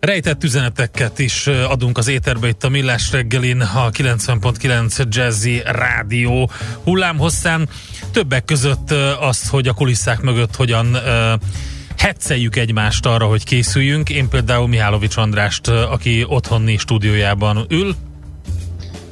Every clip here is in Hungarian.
Rejtett üzeneteket is adunk az éterbe itt a Millás reggelin, a 90.9 Jazzy Rádió hullámhosszán. Többek között azt, hogy a kulisszák mögött hogyan hetszeljük egymást arra, hogy készüljünk. Én például Mihálovics Andrást, aki otthoni stúdiójában ül,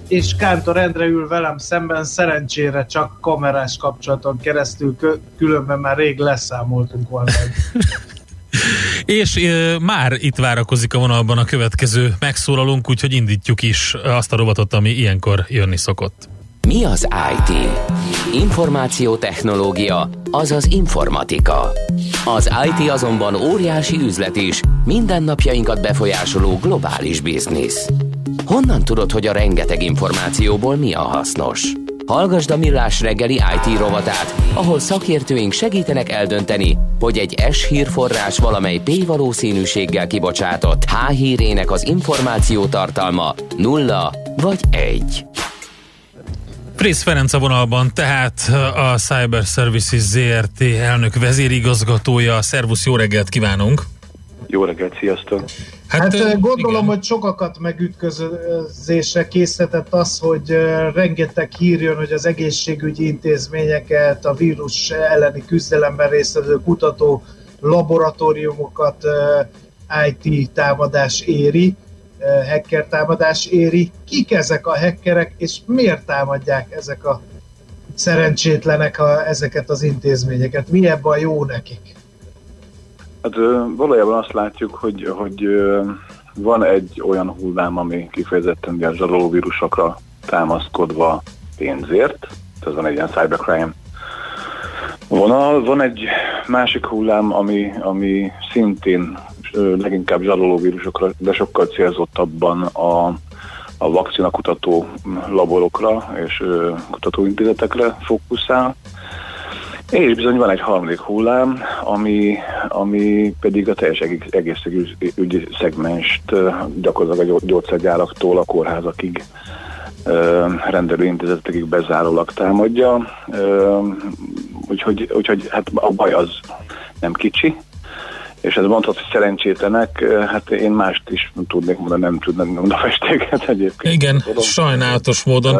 és Kántor Endre ül velem szemben, szerencsére csak kamerás kapcsolaton keresztül, különben már rég leszámoltunk volna. És e, már itt várakozik a vonalban a következő megszólalunk, úgyhogy indítjuk is azt a robotot, ami ilyenkor jönni szokott. Mi az IT? Információtechnológia, azaz informatika. Az IT azonban óriási üzlet is, mindennapjainkat befolyásoló globális biznisz. Honnan tudod, hogy a rengeteg információból mi a hasznos? Hallgasd a Millás reggeli IT rovatát, ahol szakértőink segítenek eldönteni, hogy egy S hírforrás valamely P valószínűséggel kibocsátott H hírének az információ tartalma nulla vagy egy. Frisz Ferenc a vonalban, tehát a Cyber Services ZRT elnök vezérigazgatója. Szervusz, jó reggelt kívánunk! Jó reggelt, sziasztok! Hát, hát gondolom, igen. hogy sokakat megütközésre készített az, hogy rengeteg hír jön, hogy az egészségügyi intézményeket, a vírus elleni küzdelemben résztvevő kutató laboratóriumokat IT támadás éri, hacker támadás éri. Kik ezek a hackerek, és miért támadják ezek a szerencsétlenek a, ezeket az intézményeket? Mi ebben a jó nekik? Hát valójában azt látjuk, hogy, hogy van egy olyan hullám, ami kifejezetten ilyen zsarolóvírusokra támaszkodva pénzért, ez van egy ilyen cybercrime vonal. Van egy másik hullám, ami, ami szintén leginkább zsarolóvírusokra, de sokkal célzottabban a, a vakcina kutató laborokra és kutatóintézetekre fókuszál. És bizony van egy harmadik hullám, ami, ami pedig a teljes egészségügyi szegmest gyakorlatilag a gyógyszergyáraktól a kórházakig rendelőintézetekig bezárólag támadja. Úgyhogy, úgyhogy hát a baj az nem kicsi, és ez mondhat, hogy szerencsétlenek, hát én mást is tudnék mondani, nem tudnám a festéket egyébként. Igen, tudom. sajnálatos módon.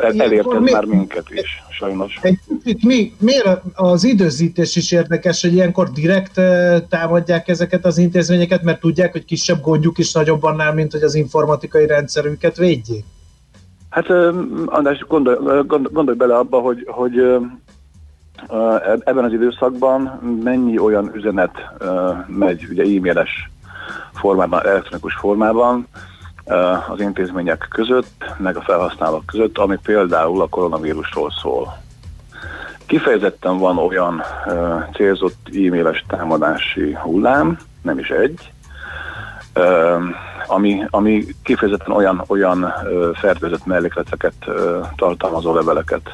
Elérted már minket is sajnos. Egy kicsit mi, miért az időzítés is érdekes, hogy ilyenkor direkt támadják ezeket az intézményeket, mert tudják, hogy kisebb gondjuk is nagyobb annál, mint hogy az informatikai rendszerüket védjék? Hát András, gondolj, gondolj bele abba, hogy, hogy ebben az időszakban mennyi olyan üzenet megy ugye e-mailes formában, elektronikus formában, az intézmények között, meg a felhasználók között, ami például a koronavírusról szól. Kifejezetten van olyan uh, célzott e-mailes támadási hullám, nem is egy, uh, ami, ami kifejezetten olyan, olyan uh, fertőzött mellékleteket uh, tartalmazó leveleket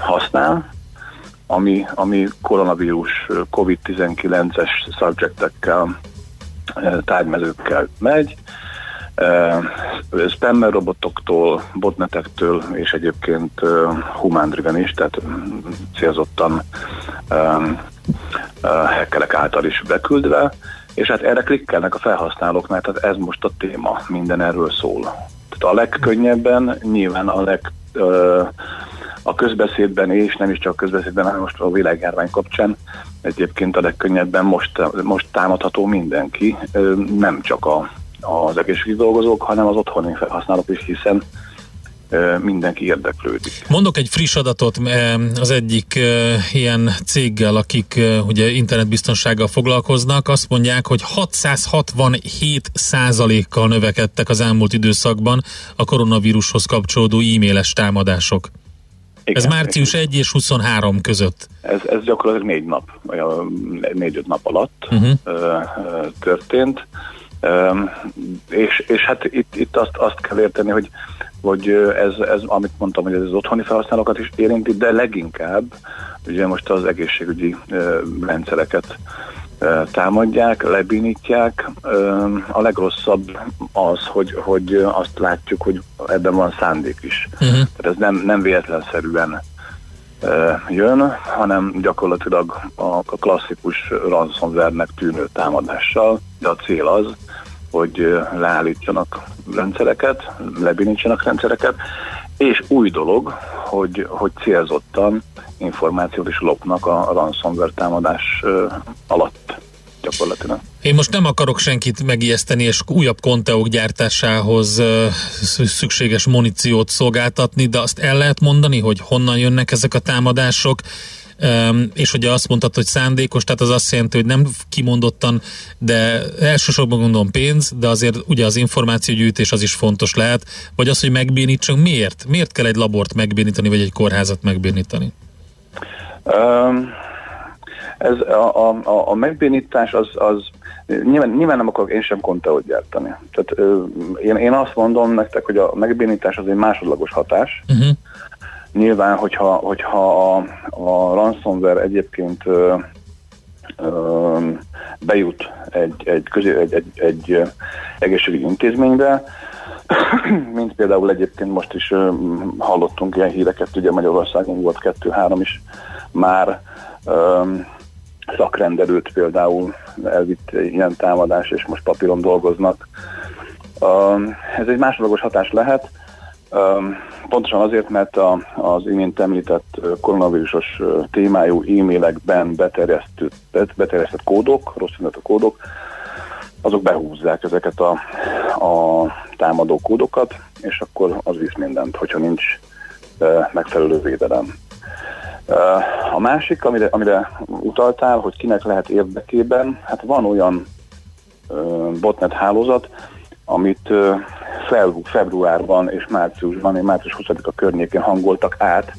használ, ami, ami koronavírus COVID-19-es subjektekkel, tárgymezőkkel megy, spammer robotoktól, botnetektől és egyébként humán is, tehát célzottan hackerek által is beküldve, és hát erre klikkelnek a felhasználók, mert hát ez most a téma, minden erről szól. Tehát a legkönnyebben, nyilván a leg a közbeszédben és nem is csak közbeszédben, hanem most a világjárvány kapcsán egyébként a legkönnyebben most, most támadható mindenki, nem csak a az egészségügyi dolgozók, hanem az otthoni felhasználók is, hiszen mindenki érdeklődik. Mondok egy friss adatot az egyik ilyen céggel, akik ugye internetbiztonsággal foglalkoznak, azt mondják, hogy 667 százalékkal növekedtek az elmúlt időszakban a koronavírushoz kapcsolódó e-mailes támadások. Igen, ez március igen. 1 és 23 között. Ez, ez gyakorlatilag négy nap, négy-öt nap alatt uh-huh. történt és, és hát itt, itt azt, azt kell érteni, hogy, hogy ez, ez, amit mondtam, hogy ez az otthoni felhasználókat is érinti, de leginkább ugye most az egészségügyi rendszereket támadják, lebénítják. A legrosszabb az, hogy, hogy azt látjuk, hogy ebben van szándék is. Uh-huh. Tehát ez nem, nem véletlenszerűen jön, hanem gyakorlatilag a klasszikus ransomware-nek tűnő támadással, de a cél az, hogy leállítsanak rendszereket, lebénítsanak rendszereket, és új dolog, hogy, hogy célzottan információt is lopnak a ransomware támadás alatt gyakorlatilag. Én most nem akarok senkit megijeszteni, és újabb konteók gyártásához szükséges muníciót szolgáltatni, de azt el lehet mondani, hogy honnan jönnek ezek a támadások, és ugye azt mondtad, hogy szándékos, tehát az azt jelenti, hogy nem kimondottan, de elsősorban gondolom pénz, de azért ugye az információgyűjtés az is fontos lehet, vagy az, hogy megbénítsunk, miért? Miért kell egy labort megbénítani, vagy egy kórházat megbénítani? Um, ez a, a, a megbénítás az, az nyilván, nyilván nem akarok én sem konteót gyártani. Tehát ö, én, én azt mondom nektek, hogy a megbénítás az egy másodlagos hatás. Uh-huh. Nyilván, hogyha, hogyha a, a ransomware egyébként ö, ö, bejut egy, egy, közé, egy, egy, egy egészségügyi intézménybe, mint például egyébként most is ö, hallottunk ilyen híreket, ugye Magyarországon volt kettő-három is már, ö, szakrendelőt például elvitt ilyen támadás, és most papíron dolgoznak. Ez egy másodlagos hatás lehet, pontosan azért, mert a, az imént említett koronavírusos témájú e-mailekben beterjesztett, beterjesztett kódok, rossz a kódok, azok behúzzák ezeket a, a támadó kódokat, és akkor az visz mindent, hogyha nincs megfelelő védelem. A másik, amire, amire utaltál, hogy kinek lehet érdekében, hát van olyan botnet hálózat, amit februárban és márciusban, én március 20-a környékén hangoltak át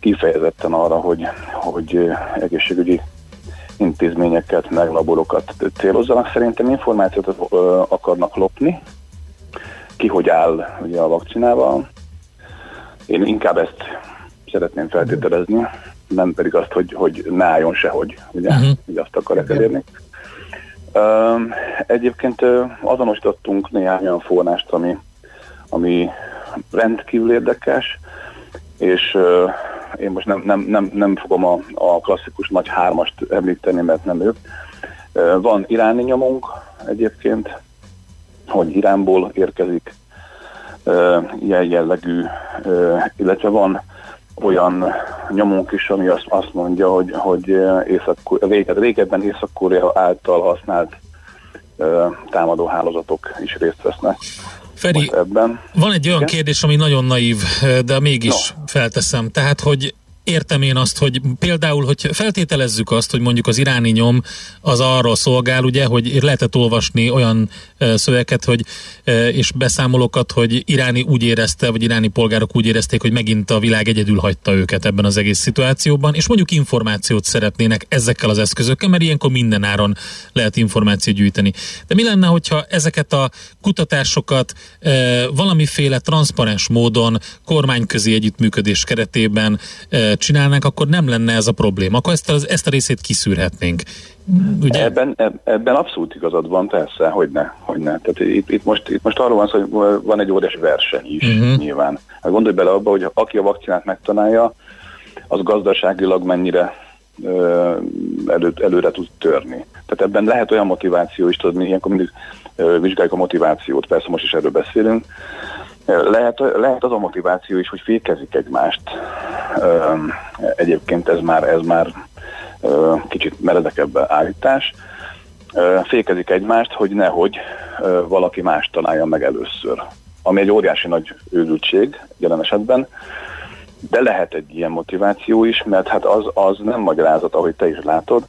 kifejezetten arra, hogy, hogy egészségügyi intézményeket, meg laborokat célozzanak. Szerintem információt akarnak lopni, ki hogy áll ugye a vakcinával. Én inkább ezt szeretném feltételezni, nem pedig azt, hogy, hogy ne álljon sehogy, ugye, uh-huh. ugye azt akarják elérni. Uh, egyébként uh, azonosítottunk néhány olyan forrást, ami, ami rendkívül érdekes, és uh, én most nem, nem, nem, nem fogom a, a klasszikus nagy hármast említeni, mert nem ők. Van iráni nyomunk egyébként, hogy Iránból érkezik ilyen jellegű, illetve van olyan nyomunk is, ami azt, azt mondja, hogy, hogy észak, régen, régebben Észak-Korea által használt támadó hálózatok is részt vesznek. Feri, ebben. van egy olyan Igen? kérdés, ami nagyon naív, de mégis no. felteszem. Tehát, hogy értem én azt, hogy például, hogy feltételezzük azt, hogy mondjuk az iráni nyom az arról szolgál, ugye, hogy lehetett olvasni olyan szöveket, hogy, és beszámolókat, hogy iráni úgy érezte, vagy iráni polgárok úgy érezték, hogy megint a világ egyedül hagyta őket ebben az egész szituációban, és mondjuk információt szeretnének ezekkel az eszközökkel, mert ilyenkor minden áron lehet információt gyűjteni. De mi lenne, hogyha ezeket a kutatásokat valamiféle transzparens módon kormányközi együttműködés keretében csinálnánk, akkor nem lenne ez a probléma. Akkor ezt a, ezt a részét kiszűrhetnénk. Ugye? Ebben, ebben abszolút igazad van, persze, hogy ne. Hogy ne. Tehát itt, itt, most, itt most arról van szó, hogy van egy óriási verseny is uh-huh. nyilván. Hát gondolj bele abba, hogy aki a vakcinát megtalálja, az gazdaságilag mennyire ö, elő, előre tud törni. Tehát ebben lehet olyan motiváció is, tudod, mi ilyenkor mindig ö, vizsgáljuk a motivációt, persze most is erről beszélünk, lehet, lehet az a motiváció is, hogy fékezik egymást. Egyébként ez már, ez már kicsit meredekebb állítás. Fékezik egymást, hogy nehogy valaki más találja meg először. Ami egy óriási nagy őrültség jelen esetben, de lehet egy ilyen motiváció is, mert hát az, az nem magyarázat, ahogy te is látod,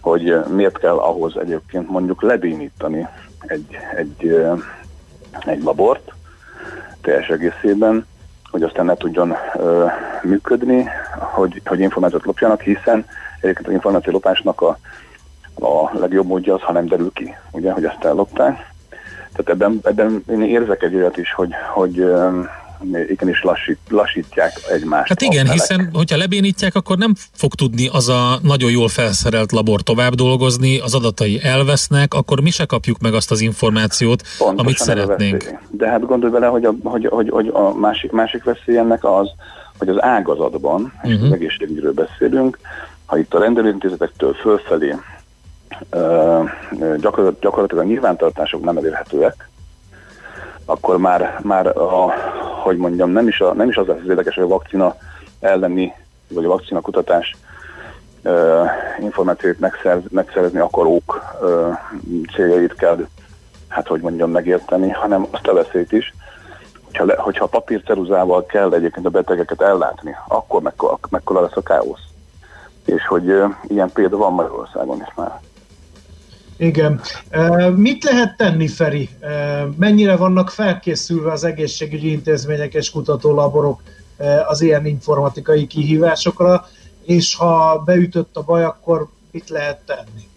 hogy miért kell ahhoz egyébként mondjuk lebénítani egy, egy, egy labort, teljes egészében, hogy aztán ne tudjon ö, működni, hogy, hogy információt lopjanak, hiszen egyébként az információ lopásnak a, a legjobb módja az, ha nem derül ki, ugye, hogy ezt ellopták. Tehát ebben, ebben én érzek egy olyat is, hogy, hogy igenis lassít, lassítják egymást. Hát igen, hiszen hogyha lebénítják, akkor nem fog tudni az a nagyon jól felszerelt labor tovább dolgozni, az adatai elvesznek, akkor mi se kapjuk meg azt az információt, Pontosan amit szeretnénk. De hát gondolj bele, hogy a, hogy, hogy, hogy a másik, másik veszély ennek az, hogy az ágazatban, és uh-huh. az egészségügyről beszélünk, ha itt a rendelőintézetektől fölfelé gyakorlatilag, gyakorlatilag nyilvántartások nem elérhetőek, akkor már, már a, hogy mondjam, nem is, a, nem is az az érdekes, hogy a vakcina elleni, vagy a vakcina kutatás uh, információit megszerz, megszerezni akarók uh, céljait kell, hát hogy mondjam, megérteni, hanem azt a veszélyt is, hogyha, le, hogyha papírceruzával kell egyébként a betegeket ellátni, akkor mekkora, mekkora lesz a káosz. És hogy uh, ilyen példa van Magyarországon is már. Igen. Mit lehet tenni, Feri? Mennyire vannak felkészülve az egészségügyi intézmények és kutatólaborok az ilyen informatikai kihívásokra, és ha beütött a baj, akkor mit lehet tenni?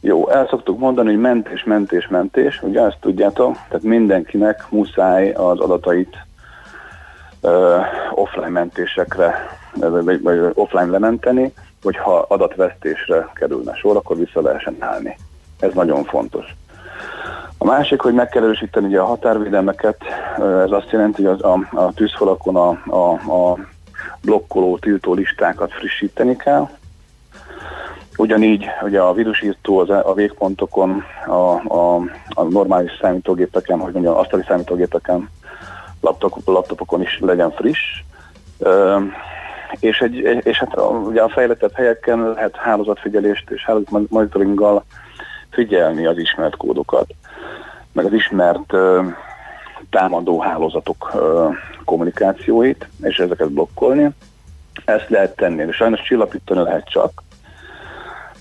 Jó, el szoktuk mondani, hogy mentés, mentés, mentés, ugye ezt tudjátok, tehát mindenkinek muszáj az adatait offline mentésekre, vagy, vagy offline lementeni, hogyha adatvesztésre kerülne sor, akkor vissza lehessen állni. Ez nagyon fontos. A másik, hogy meg kell erősíteni ugye a határvédelmeket, ez azt jelenti, hogy a, a tűzfalakon a, a, a blokkoló, tiltó listákat frissíteni kell. Ugyanígy ugye a vírusírtó az, a végpontokon, a, a, a normális számítógépeken, hogy mondjam, asztali számítógépeken, laptop, laptopokon is legyen friss. és, egy, és hát ugye a fejlettebb helyeken lehet hálózatfigyelést és hálózatmonitoringgal figyelni az ismert kódokat, meg az ismert támadó hálózatok uh, kommunikációit, és ezeket blokkolni. Ezt lehet tenni, de sajnos csillapítani lehet csak,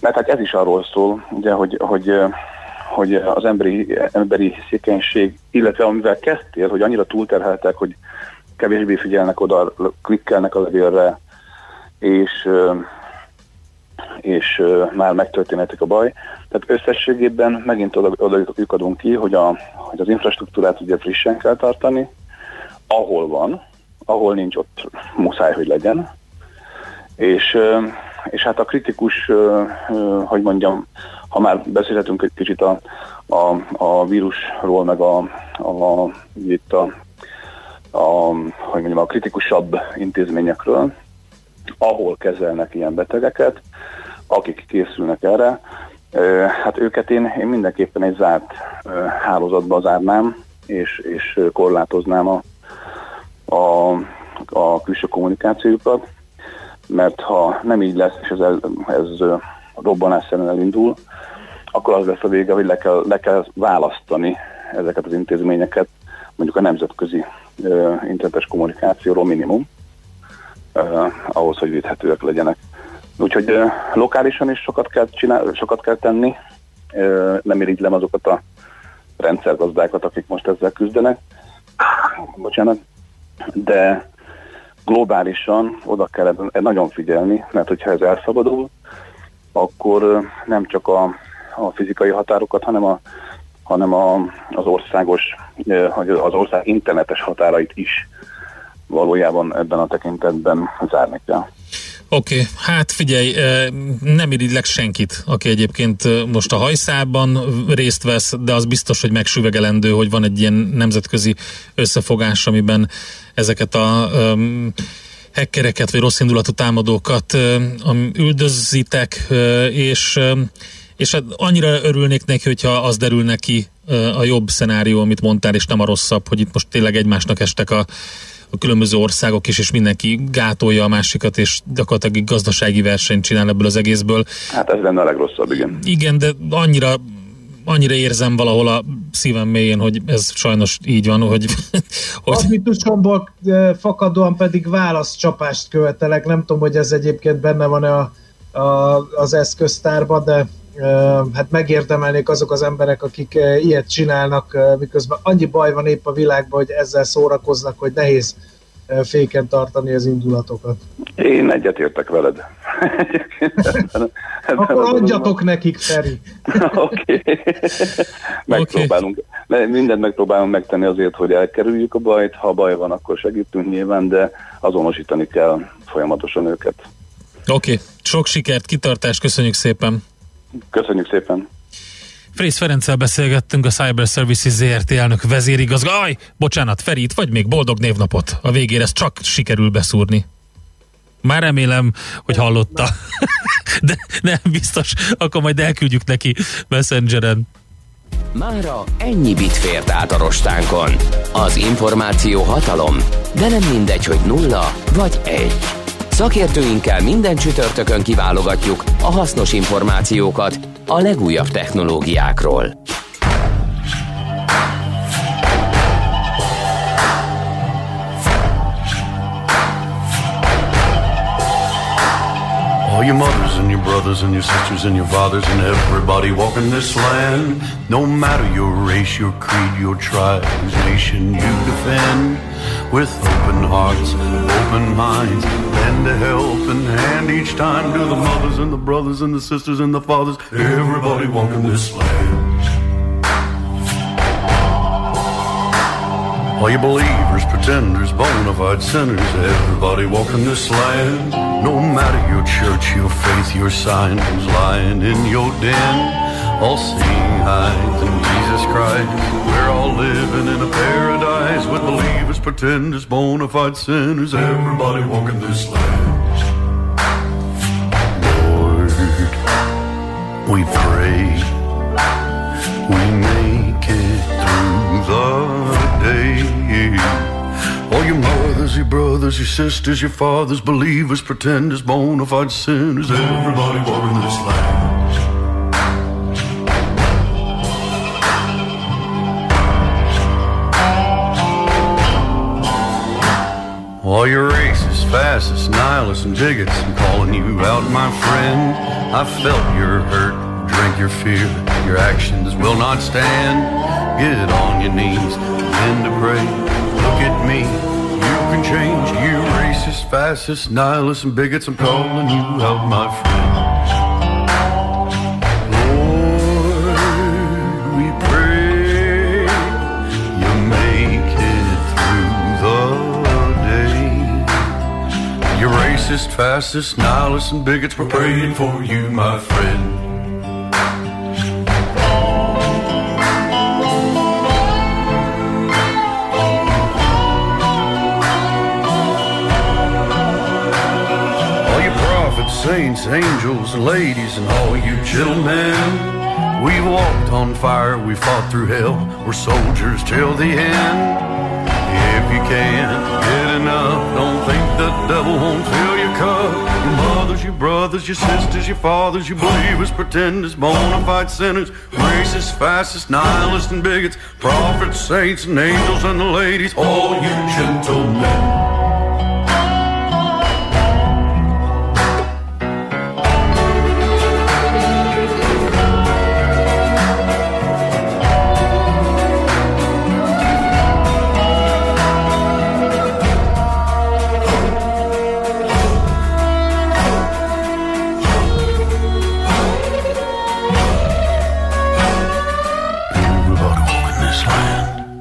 mert hát ez is arról szól, ugye, hogy, hogy, hogy az emberi, emberi székenység, illetve amivel kezdtél, hogy annyira túlterheltek, hogy kevésbé figyelnek oda, klikkelnek a levélre, és és már megtörténhetik a baj. Tehát összességében megint oda, oda adunk ki, hogy, a, hogy az infrastruktúrát ugye frissen kell tartani, ahol van, ahol nincs, ott muszáj, hogy legyen. És, és hát a kritikus, hogy mondjam, ha már beszélhetünk egy kicsit a, a, a vírusról, meg a, a, itt a, a, hogy mondjam, a kritikusabb intézményekről, ahol kezelnek ilyen betegeket, akik készülnek erre, hát őket én, én mindenképpen egy zárt hálózatba zárnám, és, és korlátoznám a, a, a külső kommunikációjukat, mert ha nem így lesz, és ez, ez robbanásszerűen elindul, akkor az lesz a vége, hogy le kell, le kell választani ezeket az intézményeket, mondjuk a nemzetközi uh, internetes kommunikációról minimum, uh, ahhoz, hogy védhetőek legyenek. Úgyhogy uh, lokálisan is sokat kell, csinál, sokat kell tenni, uh, nem irigylem azokat a rendszergazdákat, akik most ezzel küzdenek, bocsánat, de globálisan oda kell nagyon figyelni, mert hogyha ez elszabadul, akkor nem csak a, a fizikai határokat, hanem, a, hanem a, az országos, az ország internetes határait is valójában ebben a tekintetben zárni kell. Oké, okay, hát figyelj, nem irigylek senkit, aki egyébként most a hajszában részt vesz, de az biztos, hogy megsüvegelendő, hogy van egy ilyen nemzetközi összefogás, amiben ezeket a um, hackereket, vagy rosszindulatú támadókat um, üldözzitek, és és hát annyira örülnék neki, hogyha az derül neki a jobb szenárió, amit mondtál, és nem a rosszabb, hogy itt most tényleg egymásnak estek a a különböző országok is, és mindenki gátolja a másikat, és gyakorlatilag gazdasági versenyt csinál ebből az egészből. Hát ez lenne a legrosszabb, igen. Igen, de annyira annyira érzem valahol a szívem mélyén, hogy ez sajnos így van, hogy... hogy... Admitusomból fakadóan pedig válaszcsapást követelek. Nem tudom, hogy ez egyébként benne van a, a, az eszköztárban, de hát megérdemelnék azok az emberek, akik ilyet csinálnak, miközben annyi baj van épp a világban, hogy ezzel szórakoznak, hogy nehéz féken tartani az indulatokat. Én egyetértek veled. Akkor adjatok nekik, Feri. Oké. Megpróbálunk. Mindent megpróbálunk megtenni azért, hogy elkerüljük a bajt. Ha baj van, akkor segítünk nyilván, de azonosítani kell folyamatosan őket. Oké. Okay. Sok sikert, kitartást, köszönjük szépen. Köszönjük szépen. Frész Ferenccel beszélgettünk, a Cyber Services ZRT elnök vezérigazgató. Aj, bocsánat, Ferit, vagy még boldog névnapot. A végére ezt csak sikerül beszúrni. Már remélem, hogy hallotta. De nem biztos, akkor majd elküldjük neki Messengeren. Mára ennyi bit fért át a rostánkon. Az információ hatalom, de nem mindegy, hogy nulla vagy egy. Szakértőinkkel minden csütörtökön kiválogatjuk a hasznos információkat a legújabb technológiákról. All your mothers and your brothers and your sisters and your fathers and everybody walking this land. No matter your race, your creed, your tribe, whose nation you defend. With open hearts, open minds, lend a helping hand each time to the mothers and the brothers and the sisters and the fathers. Everybody walking this land. All you believers, pretenders, bona fide sinners, everybody walking this land. No matter your church, your faith, your sign, who's lying in your den. All seeing eyes in Jesus Christ. We're all living in a paradise with believers, pretenders, bona fide sinners, everybody walking this land. Lord, we pray brothers, your sisters, your fathers, believers, pretenders, bona fide sinners, everybody walking this land. All your racists, fascists, nihilists, and bigots, I'm calling you out, my friend. I felt your hurt, drink your fear, your actions will not stand. Get on your knees, begin to pray. Look at me, racist, fascist, nihilists, and bigots, I'm calling you out, my friend. Lord, we pray you make it through the day. Racist, fascist, nihilists, and bigots, we're praying for you, my friend. Saints, angels, ladies, and all you gentlemen. We walked on fire, we fought through hell, we're soldiers till the end. If you can't get enough, don't think the devil won't fill your cup. Your mothers, your brothers, your sisters, your fathers, your believers, pretenders, bona fide sinners, racists, fascists, nihilists, and bigots, prophets, saints, and angels, and the ladies, all you gentlemen.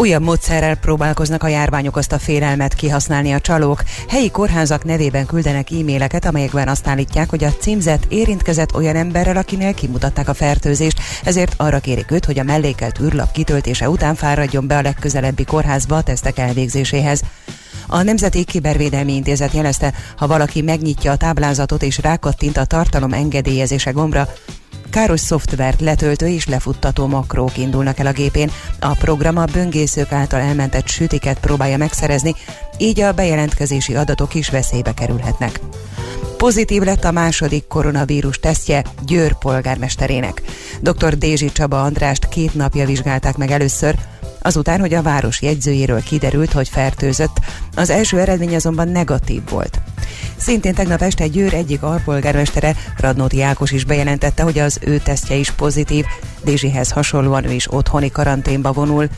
Újabb módszerrel próbálkoznak a járvány okozta félelmet kihasználni a csalók. Helyi kórházak nevében küldenek e-maileket, amelyekben azt állítják, hogy a címzet érintkezett olyan emberrel, akinél kimutatták a fertőzést, ezért arra kérik őt, hogy a mellékelt űrlap kitöltése után fáradjon be a legközelebbi kórházba a tesztek elvégzéséhez. A Nemzeti Kibervédelmi Intézet jelezte, ha valaki megnyitja a táblázatot és rákattint a tartalom engedélyezése gombra, Káros szoftvert letöltő és lefuttató makrók indulnak el a gépén. A program a böngészők által elmentett sütiket próbálja megszerezni, így a bejelentkezési adatok is veszélybe kerülhetnek. Pozitív lett a második koronavírus tesztje Győr polgármesterének. Dr. Dézsi Csaba Andrást két napja vizsgálták meg először, azután, hogy a város jegyzőjéről kiderült, hogy fertőzött, az első eredmény azonban negatív volt. Szintén tegnap este Győr egyik alpolgármestere, Radnóti Ákos is bejelentette, hogy az ő tesztje is pozitív. Dézsihez hasonlóan ő is otthoni karanténba vonul.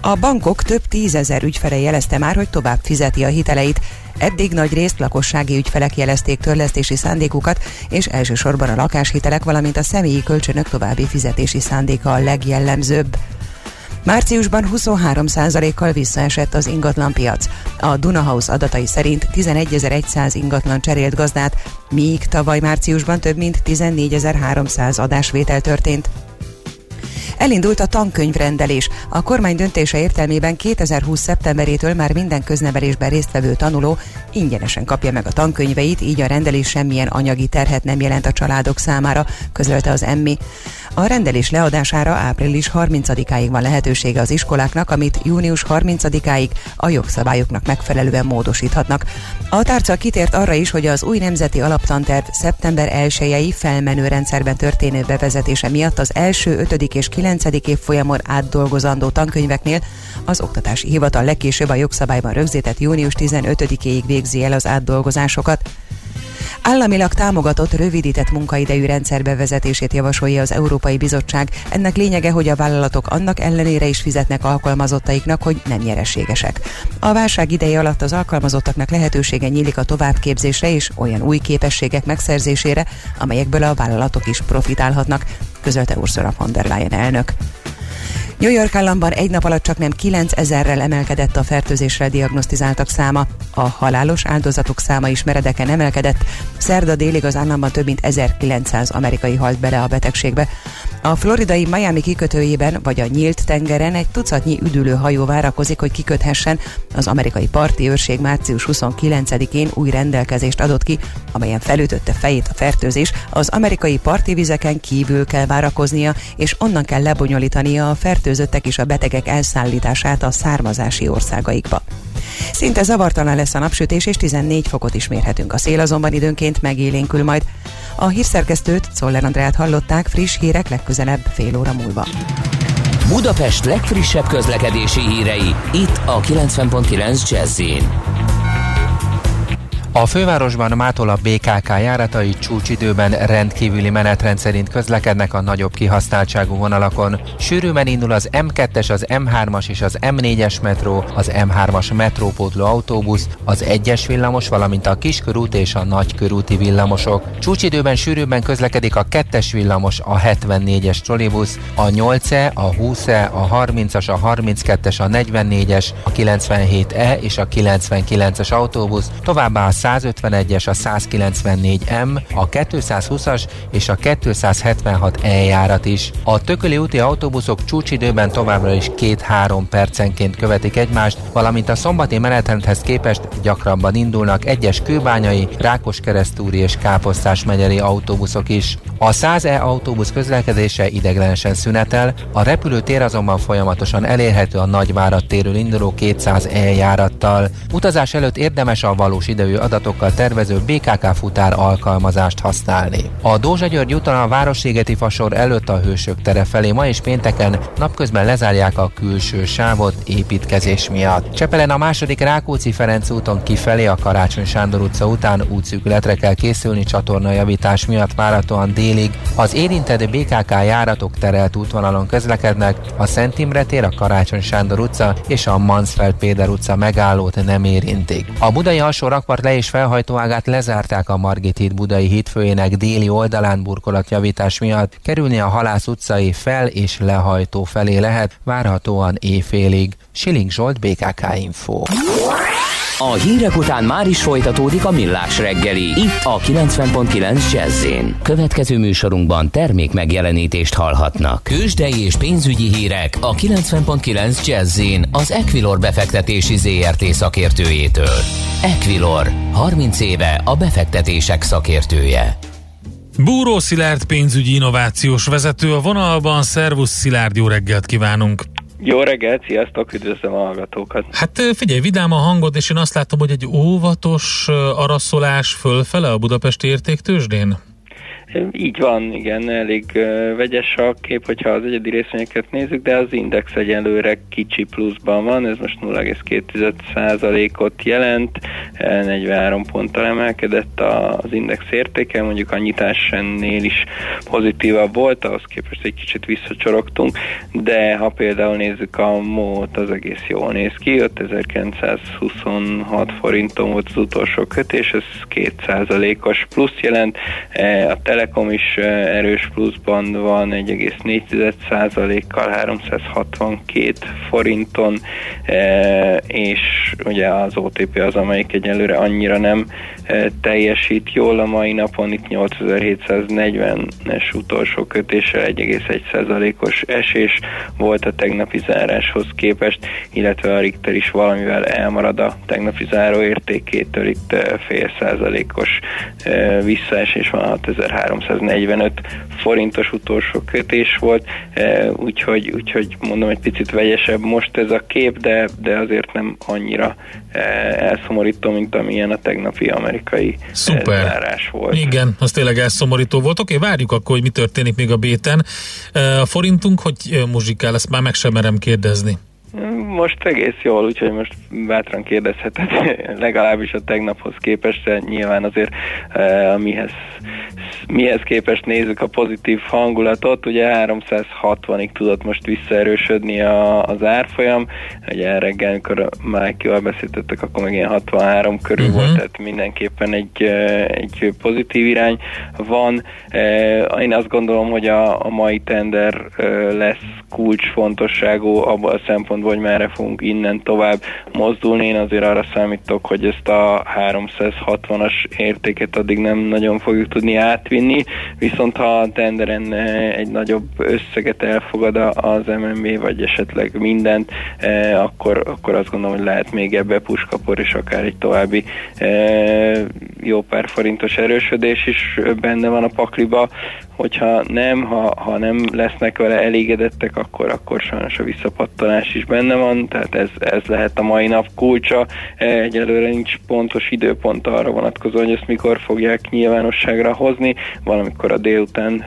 A bankok több tízezer ügyfele jelezte már, hogy tovább fizeti a hiteleit. Eddig nagy részt lakossági ügyfelek jelezték törlesztési szándékukat, és elsősorban a lakáshitelek, valamint a személyi kölcsönök további fizetési szándéka a legjellemzőbb. Márciusban 23%-kal visszaesett az ingatlanpiac. A Dunahouse adatai szerint 11.100 ingatlan cserélt gazdát, míg tavaly márciusban több mint 14.300 adásvétel történt. Elindult a tankönyvrendelés. A kormány döntése értelmében 2020. szeptemberétől már minden köznevelésben résztvevő tanuló ingyenesen kapja meg a tankönyveit, így a rendelés semmilyen anyagi terhet nem jelent a családok számára, közölte az emmi. A rendelés leadására április 30-áig van lehetősége az iskoláknak, amit június 30-áig a jogszabályoknak megfelelően módosíthatnak. A tárca kitért arra is, hogy az új nemzeti alaptanterv szeptember 1 felmenő rendszerben történő bevezetése miatt az első, 5. és 9. évfolyamon átdolgozandó tankönyveknél az Oktatási Hivatal legkésőbb a jogszabályban rögzített június 15-éig végzi el az átdolgozásokat. Államilag támogatott rövidített munkaidejű rendszer bevezetését javasolja az Európai Bizottság. Ennek lényege, hogy a vállalatok annak ellenére is fizetnek alkalmazottaiknak, hogy nem nyereségesek. A válság ideje alatt az alkalmazottaknak lehetősége nyílik a továbbképzésre és olyan új képességek megszerzésére, amelyekből a vállalatok is profitálhatnak, közölte Ursula von der Leyen elnök. New York államban egy nap alatt csak nem 9000-rel emelkedett a fertőzésre diagnosztizáltak száma. A halálos áldozatok száma is meredeken emelkedett. Szerda délig az államban több mint 1900 amerikai halt bele a betegségbe. A floridai Miami kikötőjében vagy a nyílt tengeren egy tucatnyi üdülő hajó várakozik, hogy kiköthessen. Az amerikai parti őrség március 29-én új rendelkezést adott ki, amelyen felütötte fejét a fertőzés. Az amerikai parti vizeken kívül kell várakoznia, és onnan kell lebonyolítania a fertőzöttek és a betegek elszállítását a származási országaikba. Szinte zavartalan lesz a napsütés, és 14 fokot is mérhetünk. A szél azonban időnként megélénkül majd. A hírszerkesztőt, Szoller Andrát hallották, friss hírek legközelebb fél óra múlva. Budapest legfrissebb közlekedési hírei, itt a 90.9 jazz a fővárosban mától a BKK járatai csúcsidőben rendkívüli menetrend szerint közlekednek a nagyobb kihasználtságú vonalakon. Sűrűben indul az M2-es, az M3-as és az M4-es metró, az M3-as metrópótló autóbusz, az 1-es villamos, valamint a kiskörút és a nagykörúti villamosok. Csúcsidőben sűrűbben közlekedik a 2-es villamos, a 74-es trollibusz, a 8-e, a 20-e, a 30-as, a 32-es, a 44-es, a 97E és a 99-es autóbusz, továbbá a 151-es, a 194M, a 220-as és a 276 eljárat is. A tököli úti autóbuszok csúcsidőben továbbra is 2-3 percenként követik egymást, valamint a szombati menetrendhez képest gyakrabban indulnak egyes kőbányai, Rákoskeresztúri és Káposztás megyeri autóbuszok is. A 100E autóbusz közlekedése ideglenesen szünetel, a repülőtér azonban folyamatosan elérhető a Nagyvárat térül induló 200 eljárattal. Utazás előtt érdemes a valós idejű adatokkal tervező BKK futár alkalmazást használni. A Dózsa György úton a Városségeti fasor előtt a Hősök tere felé ma és pénteken napközben lezárják a külső sávot építkezés miatt. Csepelen a második Rákóczi Ferenc úton kifelé a Karácsony Sándor utca után útszűkületre kell készülni csatornajavítás miatt várhatóan délig. Az érintett BKK járatok terelt útvonalon közlekednek, a Szent Imre tér, a Karácsony Sándor utca és a Mansfeld Péter utca megállót nem érintik. A budai alsó rakpart le és felhajtóágát lezárták a Margit híd budai hídfőjének déli oldalán burkolatjavítás miatt. Kerülni a Halász utcai fel- és lehajtó felé lehet, várhatóan éjfélig. Siling Zsolt, BKK Info. A hírek után már is folytatódik a millás reggeli. Itt a 90.9 jazz Következő műsorunkban termék megjelenítést hallhatnak. Kősdei és pénzügyi hírek a 90.9 jazz az Equilor befektetési ZRT szakértőjétől. Equilor, 30 éve a befektetések szakértője. Búró Szilárd pénzügyi innovációs vezető a vonalban. Szervusz Szilárd, jó reggelt kívánunk! Jó reggelt, sziasztok, üdvözlöm a hallgatókat. Hát figyelj, vidám a hangod, és én azt látom, hogy egy óvatos araszolás fölfele a budapesti értéktősdén? Így van, igen, elég vegyes a kép, hogyha az egyedi részvényeket nézzük, de az index egyelőre kicsi pluszban van, ez most 0,2%-ot jelent, 43 ponttal emelkedett az index értéke, mondjuk a nyitásnél is pozitívabb volt, ahhoz képest egy kicsit visszacsorogtunk, de ha például nézzük a mót, az egész jól néz ki, 5926 forinton volt az utolsó kötés, ez 2%-os plusz jelent, a Telekom is erős pluszban van 1,4%-kal 362 forinton, és ugye az OTP az, amelyik egyelőre annyira nem teljesít jól a mai napon, itt 8740-es utolsó kötéssel 1,1%-os esés volt a tegnapi záráshoz képest, illetve a Richter is valamivel elmarad a tegnapi záróértékétől, itt fél százalékos visszaesés van 6345 forintos utolsó kötés volt, úgyhogy, úgyhogy mondom, egy picit vegyesebb most ez a kép, de, de azért nem annyira elszomorító, mint amilyen a tegnapi amerikai Szuper. zárás volt. Igen, az tényleg elszomorító volt. Oké, várjuk akkor, hogy mi történik még a béten. A forintunk, hogy muzsikál, ezt már meg sem merem kérdezni. Most egész jól, úgyhogy most bátran kérdezheted, legalábbis a tegnaphoz képest, de nyilván azért eh, mihez, mihez képest nézzük a pozitív hangulatot, ugye 360-ig tudott most visszaerősödni a, az árfolyam, ugye reggel, amikor Mike-jól beszéltettek, akkor meg ilyen 63 körül uh-huh. volt, tehát mindenképpen egy, eh, egy pozitív irány van. Eh, én azt gondolom, hogy a, a mai tender lesz kulcsfontosságú abban a szempontból, hogy merre fogunk innen tovább mozdulni. Én azért arra számítok, hogy ezt a 360-as értéket addig nem nagyon fogjuk tudni átvinni, viszont ha a tenderen eh, egy nagyobb összeget elfogad az MNB, vagy esetleg mindent, eh, akkor, akkor azt gondolom, hogy lehet még ebbe puskapor, és akár egy további eh, jó pár forintos erősödés is benne van a pakliba, hogyha nem, ha, ha nem lesznek vele elégedettek, akkor, akkor sajnos a visszapattanás is benne van, tehát ez, ez lehet a mai nap kulcsa. Egyelőre nincs pontos időpont arra vonatkozó, hogy ezt mikor fogják nyilvánosságra hozni, valamikor a délután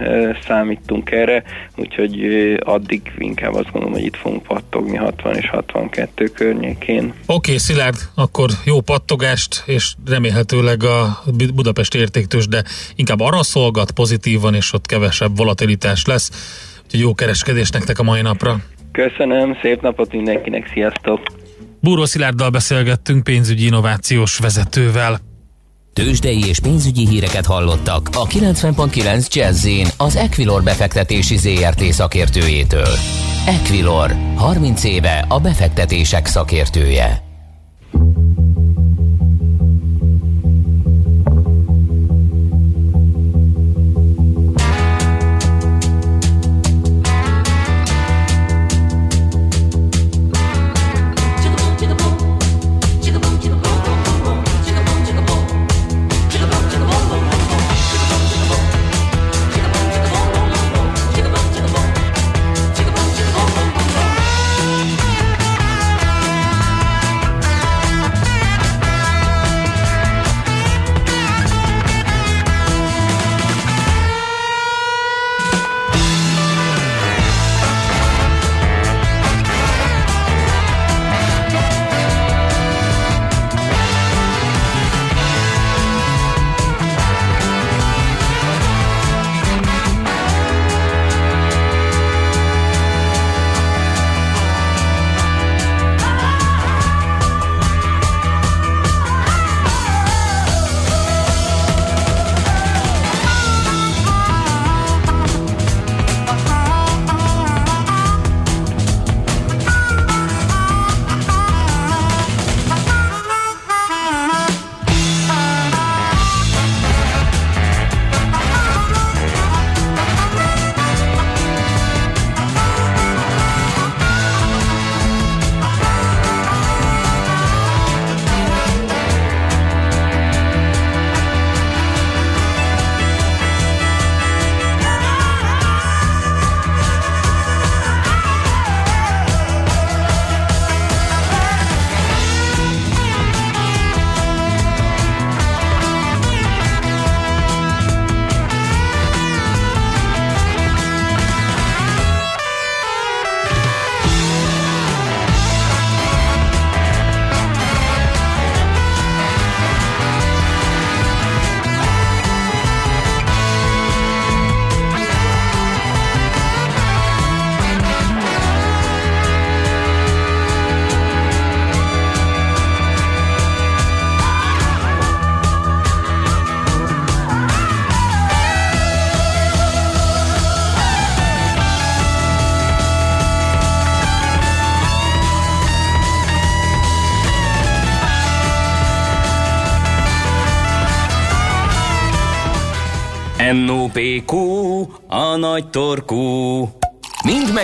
számítunk erre, úgyhogy addig inkább azt gondolom, hogy itt fogunk pattogni 60 és 62 környékén. Oké, okay, Szilárd, akkor jó pattogást, és remélhetőleg a Budapest értéktős, de inkább arra szolgat pozitívan, és ott kevesebb volatilitás lesz. Úgyhogy jó kereskedés nektek a mai napra. Köszönöm, szép napot mindenkinek, sziasztok! Búró Szilárddal beszélgettünk pénzügyi innovációs vezetővel. Tőzsdei és pénzügyi híreket hallottak a 90.9 jazz az Equilor befektetési ZRT szakértőjétől. Equilor, 30 éve a befektetések szakértője.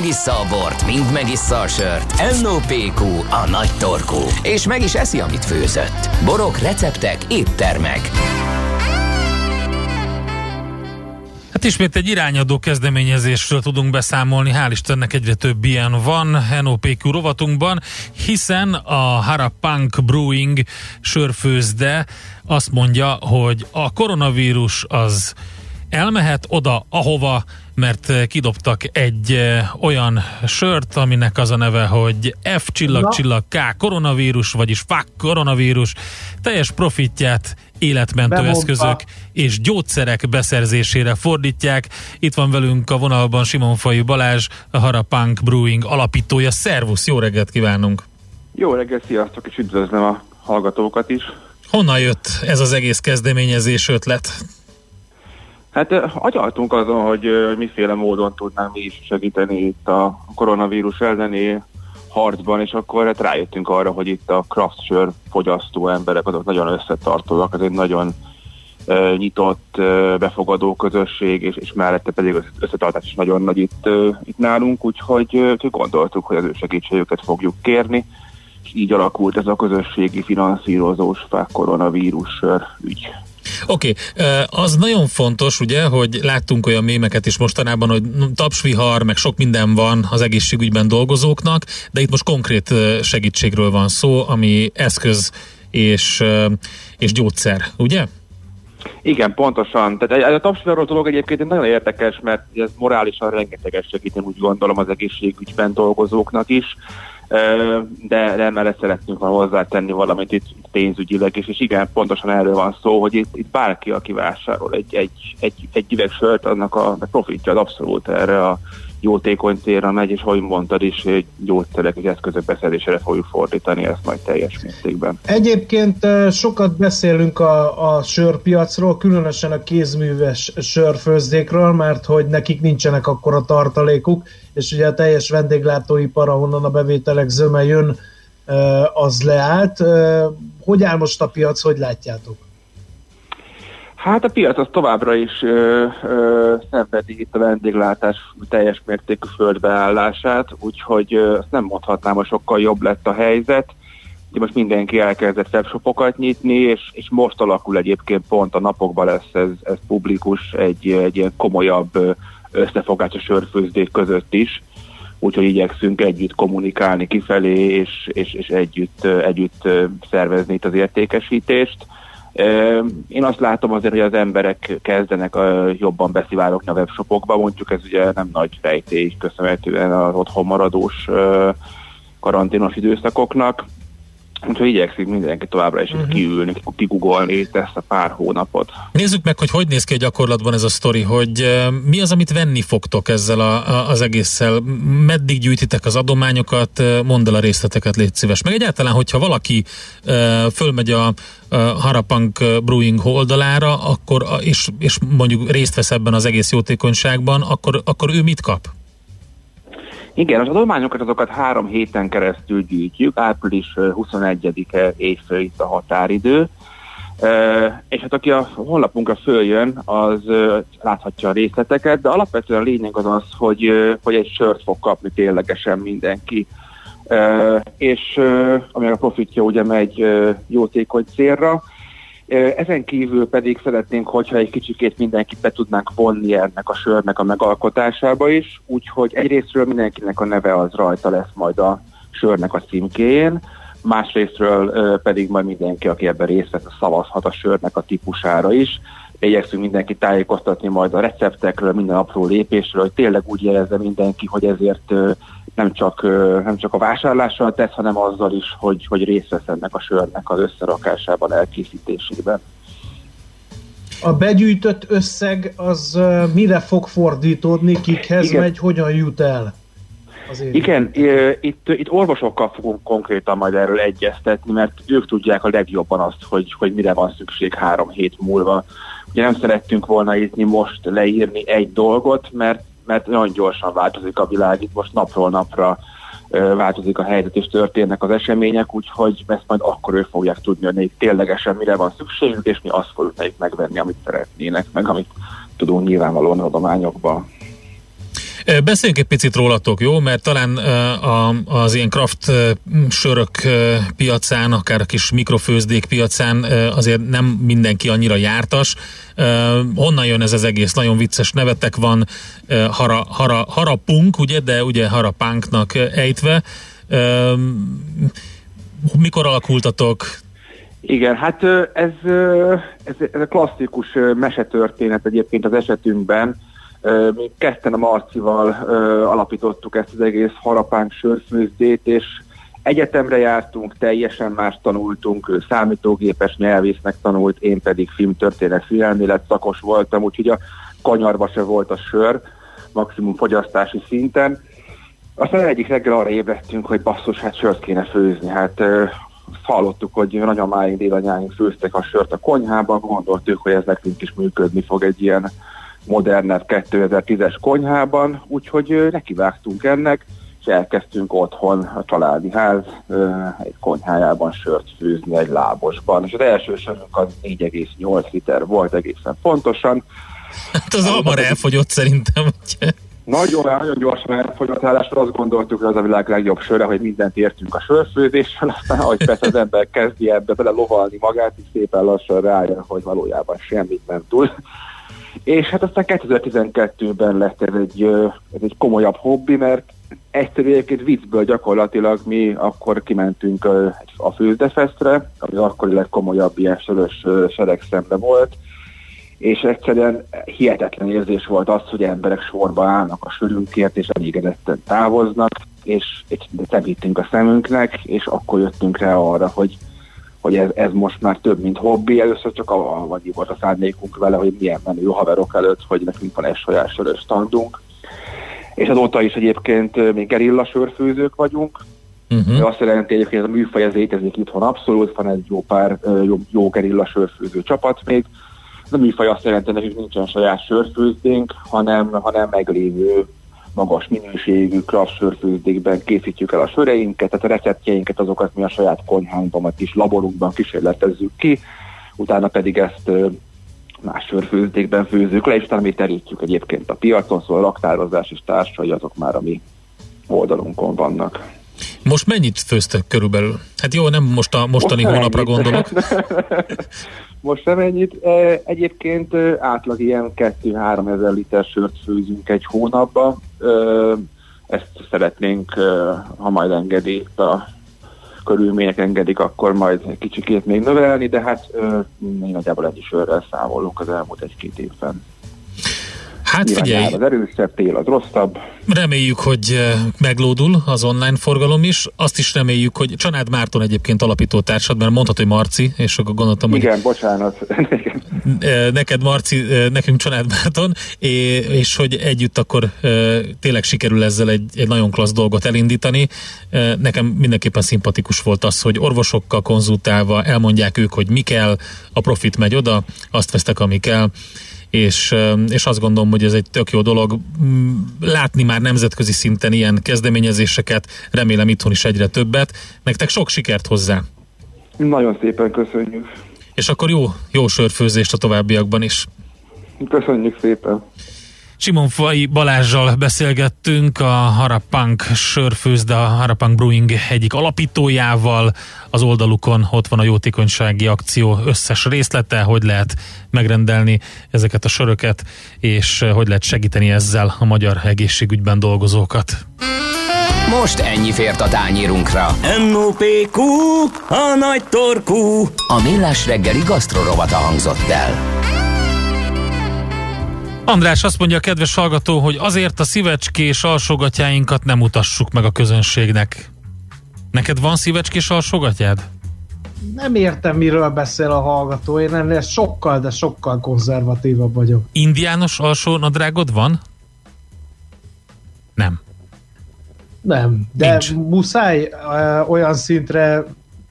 Megissza a bort, mind megissza a sört. NOPQ, a nagy torkú. És meg is eszi, amit főzött. Borok, receptek, éttermek. Hát ismét egy irányadó kezdeményezésről tudunk beszámolni, hál' Istennek egyre több ilyen van NOPQ rovatunkban, hiszen a Harapunk Brewing sörfőzde azt mondja, hogy a koronavírus az elmehet oda, ahova, mert kidobtak egy olyan sört, aminek az a neve, hogy F csillag csillag K koronavírus, vagyis FAK koronavírus, teljes profitját életmentő Bemondta. eszközök és gyógyszerek beszerzésére fordítják. Itt van velünk a vonalban Simon Fai Balázs, a Harapunk Brewing alapítója. Szervusz, jó reggelt kívánunk! Jó reggelt, sziasztok, és üdvözlöm a hallgatókat is! Honnan jött ez az egész kezdeményezés ötlet? Hát agyaltunk azon, hogy miféle módon tudnánk mi is segíteni itt a koronavírus elleni harcban, és akkor hát rájöttünk arra, hogy itt a craft sör fogyasztó emberek azok nagyon összetartóak, ez egy nagyon uh, nyitott, uh, befogadó közösség, és, és mellette pedig összetartás is nagyon nagy itt, uh, itt nálunk, úgyhogy uh, gondoltuk, hogy az ő segítségüket fogjuk kérni, és így alakult ez a közösségi finanszírozós koronavírus ügy. Oké, okay. az nagyon fontos, ugye, hogy láttunk olyan mémeket is mostanában, hogy tapsvihar, meg sok minden van az egészségügyben dolgozóknak, de itt most konkrét segítségről van szó, ami eszköz és, és gyógyszer, ugye? Igen, pontosan. Tehát a tapsviharról dolog egyébként nagyon érdekes, mert ez morálisan rengeteges segít, én úgy gondolom az egészségügyben dolgozóknak is de, de emellett szeretnénk van hozzátenni valamit itt pénzügyileg is, és igen, pontosan erről van szó, hogy itt, itt bárki, aki vásárol egy, egy, egy, egy üveg sört, annak a profitja az abszolút erre a jótékony célra megy, és ahogy mondtad is, gyógyszerek és eszközök beszerzésére fogjuk fordítani ezt majd teljes mértékben. Egyébként sokat beszélünk a, a sörpiacról, különösen a kézműves sörfőzdékről, mert hogy nekik nincsenek akkor a tartalékuk, és ugye a teljes vendéglátóipar, ahonnan a bevételek zöme jön, az leállt. Hogy áll most a piac, hogy látjátok? Hát a piac az továbbra is ö, ö, szenvedi itt a vendéglátás teljes mértékű földbeállását, úgyhogy ö, azt nem mondhatnám, hogy sokkal jobb lett a helyzet. Ugye most mindenki elkezdett webshopokat nyitni, és, és most alakul egyébként pont a napokban lesz ez, ez publikus egy, egy ilyen komolyabb összefogás a sörfőzdék között is, úgyhogy igyekszünk együtt kommunikálni kifelé, és, és, és együtt, együtt szervezni itt az értékesítést. Én azt látom azért, hogy az emberek kezdenek jobban beszivárogni a webshopokba, mondjuk ez ugye nem nagy rejtély, köszönhetően az otthon maradós karanténos időszakoknak. Úgyhogy igyekszik mindenki továbbra is uh-huh. kiülni, kigugolni ezt a pár hónapot. Nézzük meg, hogy hogy néz ki a gyakorlatban ez a sztori, hogy mi az, amit venni fogtok ezzel a, a, az egésszel, meddig gyűjtitek az adományokat, mondd el a részleteket, légy szíves. Meg egyáltalán, hogyha valaki fölmegy a uh, Harapunk Brewing oldalára, akkor, és, és mondjuk részt vesz ebben az egész jótékonyságban, akkor, akkor ő mit kap? Igen, az adományokat azokat három héten keresztül gyűjtjük, április 21-e éjfél itt a határidő, és hát aki a honlapunkra följön, az láthatja a részleteket, de alapvetően a lényeg az az, hogy, hogy egy sört fog kapni ténylegesen mindenki. És ami a profitja ugye megy jótékony célra, ezen kívül pedig szeretnénk, hogyha egy kicsikét mindenkit be tudnánk vonni ennek a sörnek a megalkotásába is, úgyhogy egyrésztről mindenkinek a neve az rajta lesz majd a sörnek a címkéjén, másrésztről pedig majd mindenki, aki ebben részt vesz, szavazhat a sörnek a típusára is. Igyekszünk mindenki tájékoztatni majd a receptekről, minden apró lépésről, hogy tényleg úgy jelezze mindenki, hogy ezért nem csak, nem csak a vásárlással tesz, hanem azzal is, hogy, hogy részt vesz ennek a sörnek az összerakásában, elkészítésében. A begyűjtött összeg az mire fog fordítódni, kikhez Igen. megy, hogyan jut el? Igen, itt, itt orvosokkal fogunk konkrétan majd erről egyeztetni, mert ők tudják a legjobban azt, hogy, hogy mire van szükség három hét múlva. Ugye nem szerettünk volna itt most leírni egy dolgot, mert mert nagyon gyorsan változik a világ, itt most napról napra változik a helyzet és történnek az események, úgyhogy ezt majd akkor ők fogják tudni, hogy ténylegesen mire van szükségük, és mi azt fogjuk nekik megvenni, amit szeretnének, meg amit tudunk nyilvánvalóan adományokba Beszéljünk egy picit rólatok, jó? Mert talán az ilyen craft sörök piacán, akár a kis mikrofőzdék piacán azért nem mindenki annyira jártas. Honnan jön ez az egész? Nagyon vicces nevetek van, hara, hara, harapunk, ugye, de ugye harapánknak ejtve. Mikor alakultatok? Igen, hát ez, ez, ez a klasszikus mesetörténet egyébként az esetünkben, mi kezdten a Marcival alapítottuk ezt az egész harapánk sörfőzdét, és egyetemre jártunk, teljesen más tanultunk, ő számítógépes nyelvésznek tanult, én pedig filmtörténet, filmelmélet szakos voltam, úgyhogy a kanyarba se volt a sör, maximum fogyasztási szinten. Aztán egyik reggel arra ébredtünk, hogy basszus, hát sört kéne főzni. Hát hallottuk, hogy nagyamáink, dédanyáink főztek a sört a konyhában, gondoltuk, hogy ez nekünk is működni fog egy ilyen modernebb 2010-es konyhában, úgyhogy nekivágtunk ennek, és elkezdtünk otthon a családi ház egy konyhájában sört főzni egy lábosban. És az első sörünk az 4,8 liter volt egészen pontosan. Hát az hamar elfogyott szerintem. Nagyon, nagyon gyorsan elfogyott, ráadásul azt gondoltuk, hogy az a világ legjobb söre, hogy mindent értünk a sörfőzéssel, aztán ahogy persze az ember kezdi ebbe bele lovalni magát, és szépen lassan rájön, hogy valójában semmit nem tud. És hát aztán 2012-ben lett ez egy, ez egy komolyabb hobbi, mert egyszerű egyébként viccből gyakorlatilag mi akkor kimentünk a Főzdefestre, ami akkori legkomolyabb ilyen sörös szembe volt, és egyszerűen hihetetlen érzés volt az, hogy emberek sorba állnak a sörünkért, és elégedetten távoznak, és, és szemítünk a szemünknek, és akkor jöttünk rá arra, hogy hogy ez, ez most már több, mint hobbi. Először csak a, vagy volt a szándékunk vele, hogy milyen menő haverok előtt, hogy nekünk van egy saját sörös standunk. És azóta is egyébként mi gerilla sörfőzők vagyunk, Uh-huh. Azt jelenti egyébként, hogy a műfaj ez létezik itthon abszolút, van egy jó pár jó, jó gerilla sörfőző csapat még. A műfaj azt jelenti, hogy nincsen saját sörfőzdénk, hanem, hanem meglévő magas minőségű craft sörfőzdékben készítjük el a söreinket, tehát a receptjeinket azokat mi a saját konyhánkban, vagy kis laborunkban kísérletezzük ki, utána pedig ezt más sörfőzdékben főzzük le, és utána mi terítjük egyébként a piacon, szóval a raktározás és társai azok már a mi oldalunkon vannak. Most mennyit főztek körülbelül? Hát jó, nem most a mostani most hónapra mennyit. gondolok. most nem ennyit. E, egyébként átlag ilyen 2-3 ezer liter sört főzünk egy hónapban. Ezt szeretnénk, ha majd engedi a körülmények engedik, akkor majd egy kicsikét még növelni, de hát mi nagyjából ennyi sörrel számolunk az elmúlt egy-két évben. Hát figyelj. Az erősebb, tél az rosszabb. Reméljük, hogy eh, meglódul az online forgalom is. Azt is reméljük, hogy Csanád Márton egyébként alapító társad, mert mondhatod, hogy Marci, és akkor gondoltam, Igen, hogy... bocsánat. Eh, neked Marci, eh, nekünk Csanád Márton, és hogy együtt akkor tényleg sikerül ezzel egy, egy nagyon klassz dolgot elindítani. Nekem mindenképpen szimpatikus volt az, hogy orvosokkal konzultálva elmondják ők, hogy mi kell, a profit megy oda, azt vesztek, ami kell és, és azt gondolom, hogy ez egy tök jó dolog. Mm, látni már nemzetközi szinten ilyen kezdeményezéseket, remélem itthon is egyre többet. Nektek sok sikert hozzá! Nagyon szépen köszönjük! És akkor jó, jó sörfőzést a továbbiakban is! Köszönjük szépen! Simon Fai Balázsjal beszélgettünk, a Harapunk sörfőzde, a Harapunk Brewing egyik alapítójával. Az oldalukon ott van a jótékonysági akció összes részlete, hogy lehet megrendelni ezeket a söröket, és hogy lehet segíteni ezzel a magyar egészségügyben dolgozókat. Most ennyi fért a tányírunkra. M.O.P.Q. A nagy torkú. A millás reggeli gasztrorovata hangzott el. András azt mondja a kedves hallgató, hogy azért a szívecskés alsógatjáinkat nem mutassuk meg a közönségnek. Neked van szívecskés alsógatyád? Nem értem, miről beszél a hallgató. Én ennél sokkal, de sokkal konzervatívabb vagyok. Indiános alsó nadrágod van? Nem. Nem, de Nincs. muszáj ö, olyan szintre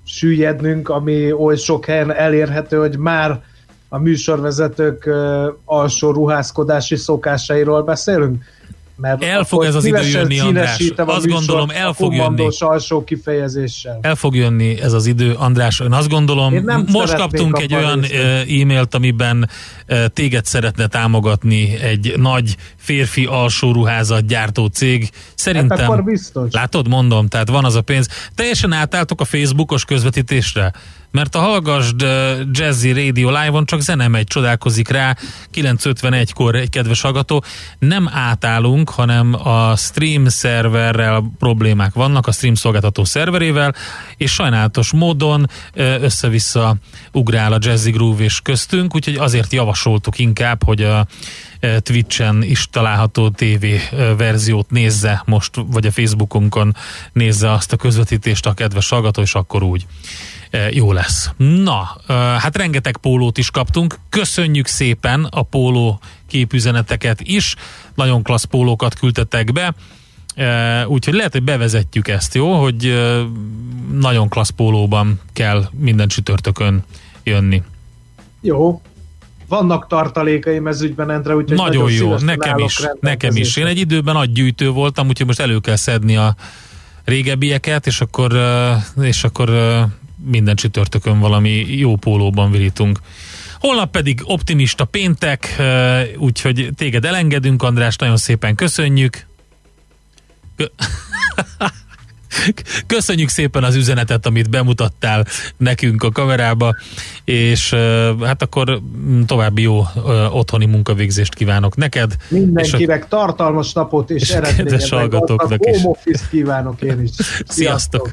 süllyednünk, ami oly sok helyen elérhető, hogy már a műsorvezetők alsó ruházkodási szokásairól beszélünk? Mert el fog ez az idő jönni, András. Azt gondolom, el fog jönni. alsó kifejezéssel. El fog jönni ez az idő, András. Én azt gondolom, Én most kaptunk egy olyan e-mailt, amiben téged szeretne támogatni egy nagy férfi alsóruházat gyártó cég. Szerintem, hát akkor biztos. látod, mondom, tehát van az a pénz. Teljesen átálltok a Facebookos közvetítésre? Mert a Hallgasd Jazzy Radio Live-on csak zene megy, csodálkozik rá, 9.51-kor egy kedves hallgató. Nem átállunk, hanem a stream szerverrel problémák vannak, a stream szolgáltató szerverével, és sajnálatos módon össze-vissza ugrál a Jazzy Groove és köztünk, úgyhogy azért javasoltuk inkább, hogy a Twitch-en is található TV verziót nézze most, vagy a Facebookunkon nézze azt a közvetítést a kedves hallgató, és akkor úgy jó lesz. Na, hát rengeteg pólót is kaptunk. Köszönjük szépen a póló képüzeneteket is. Nagyon klassz pólókat küldtetek be. Úgyhogy lehet, hogy bevezetjük ezt, jó? Hogy nagyon klassz pólóban kell minden csütörtökön jönni. Jó. Vannak tartalékaim ez ügyben, Endre, úgyhogy nagyon, nagyon jó, nekem is, nekem is. Én egy időben nagy gyűjtő voltam, úgyhogy most elő kell szedni a régebbieket, és akkor, és akkor minden csütörtökön valami jó pólóban virítunk. Holnap pedig optimista péntek, úgyhogy téged elengedünk, András, nagyon szépen köszönjük. Köszönjük szépen az üzenetet, amit bemutattál nekünk a kamerába, és hát akkor további jó otthoni munkavégzést kívánok neked. Mindenkinek és a, tartalmas napot és, és eredményet. hallgatóknak is. Kívánok én is. Sziasztok! Sziasztok.